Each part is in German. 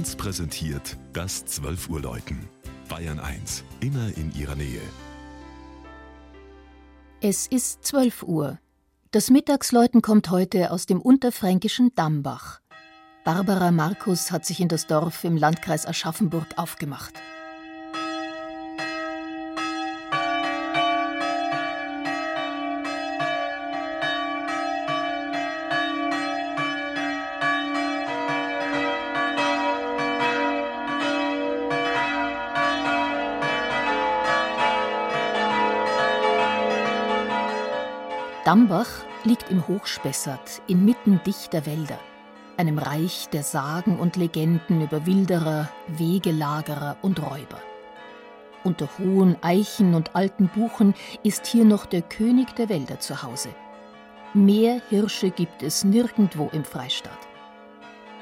1 präsentiert das 12 Uhr Läuten. Bayern 1, immer in ihrer Nähe. Es ist 12 Uhr. Das Mittagsläuten kommt heute aus dem unterfränkischen Dambach. Barbara Markus hat sich in das Dorf im Landkreis Aschaffenburg aufgemacht. Dambach liegt im Hochspessart, inmitten dichter Wälder, einem Reich der Sagen und Legenden über Wilderer, Wegelagerer und Räuber. Unter hohen Eichen und alten Buchen ist hier noch der König der Wälder zu Hause. Mehr Hirsche gibt es nirgendwo im Freistaat.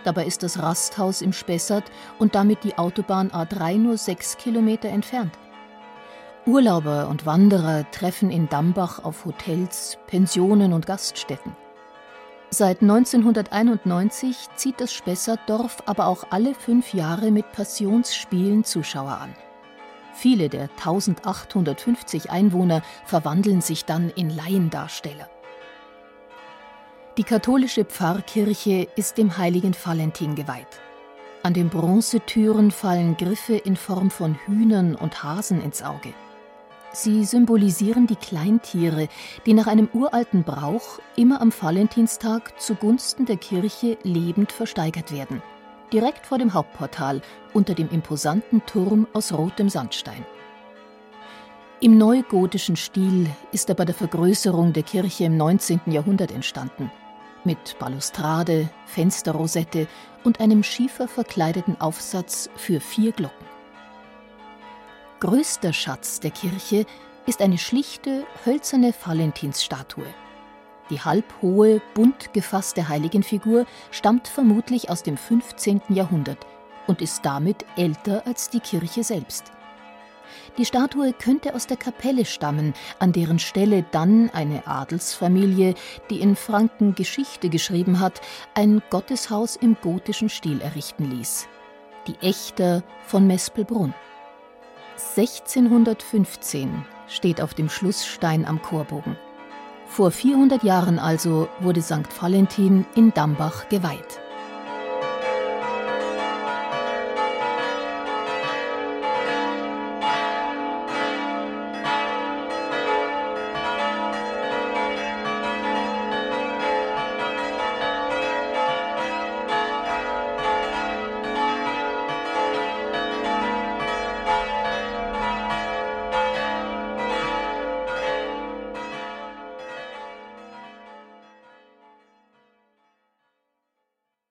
Dabei ist das Rasthaus im Spessart und damit die Autobahn A3 nur sechs Kilometer entfernt. Urlauber und Wanderer treffen in Dambach auf Hotels, Pensionen und Gaststätten. Seit 1991 zieht das Spessartdorf aber auch alle fünf Jahre mit Passionsspielen Zuschauer an. Viele der 1850 Einwohner verwandeln sich dann in Laiendarsteller. Die katholische Pfarrkirche ist dem heiligen Valentin geweiht. An den Bronzetüren fallen Griffe in Form von Hühnern und Hasen ins Auge. Sie symbolisieren die Kleintiere, die nach einem uralten Brauch immer am Valentinstag zugunsten der Kirche lebend versteigert werden. Direkt vor dem Hauptportal unter dem imposanten Turm aus rotem Sandstein. Im neugotischen Stil ist er bei der Vergrößerung der Kirche im 19. Jahrhundert entstanden. Mit Balustrade, Fensterrosette und einem schieferverkleideten Aufsatz für vier Glocken. Größter Schatz der Kirche ist eine schlichte, hölzerne Valentinsstatue. Die halbhohe, bunt gefasste Heiligenfigur stammt vermutlich aus dem 15. Jahrhundert und ist damit älter als die Kirche selbst. Die Statue könnte aus der Kapelle stammen, an deren Stelle dann eine Adelsfamilie, die in Franken Geschichte geschrieben hat, ein Gotteshaus im gotischen Stil errichten ließ. Die Echter von Mespelbrunn. 1615 steht auf dem Schlussstein am Chorbogen. Vor 400 Jahren also wurde St. Valentin in Dambach geweiht.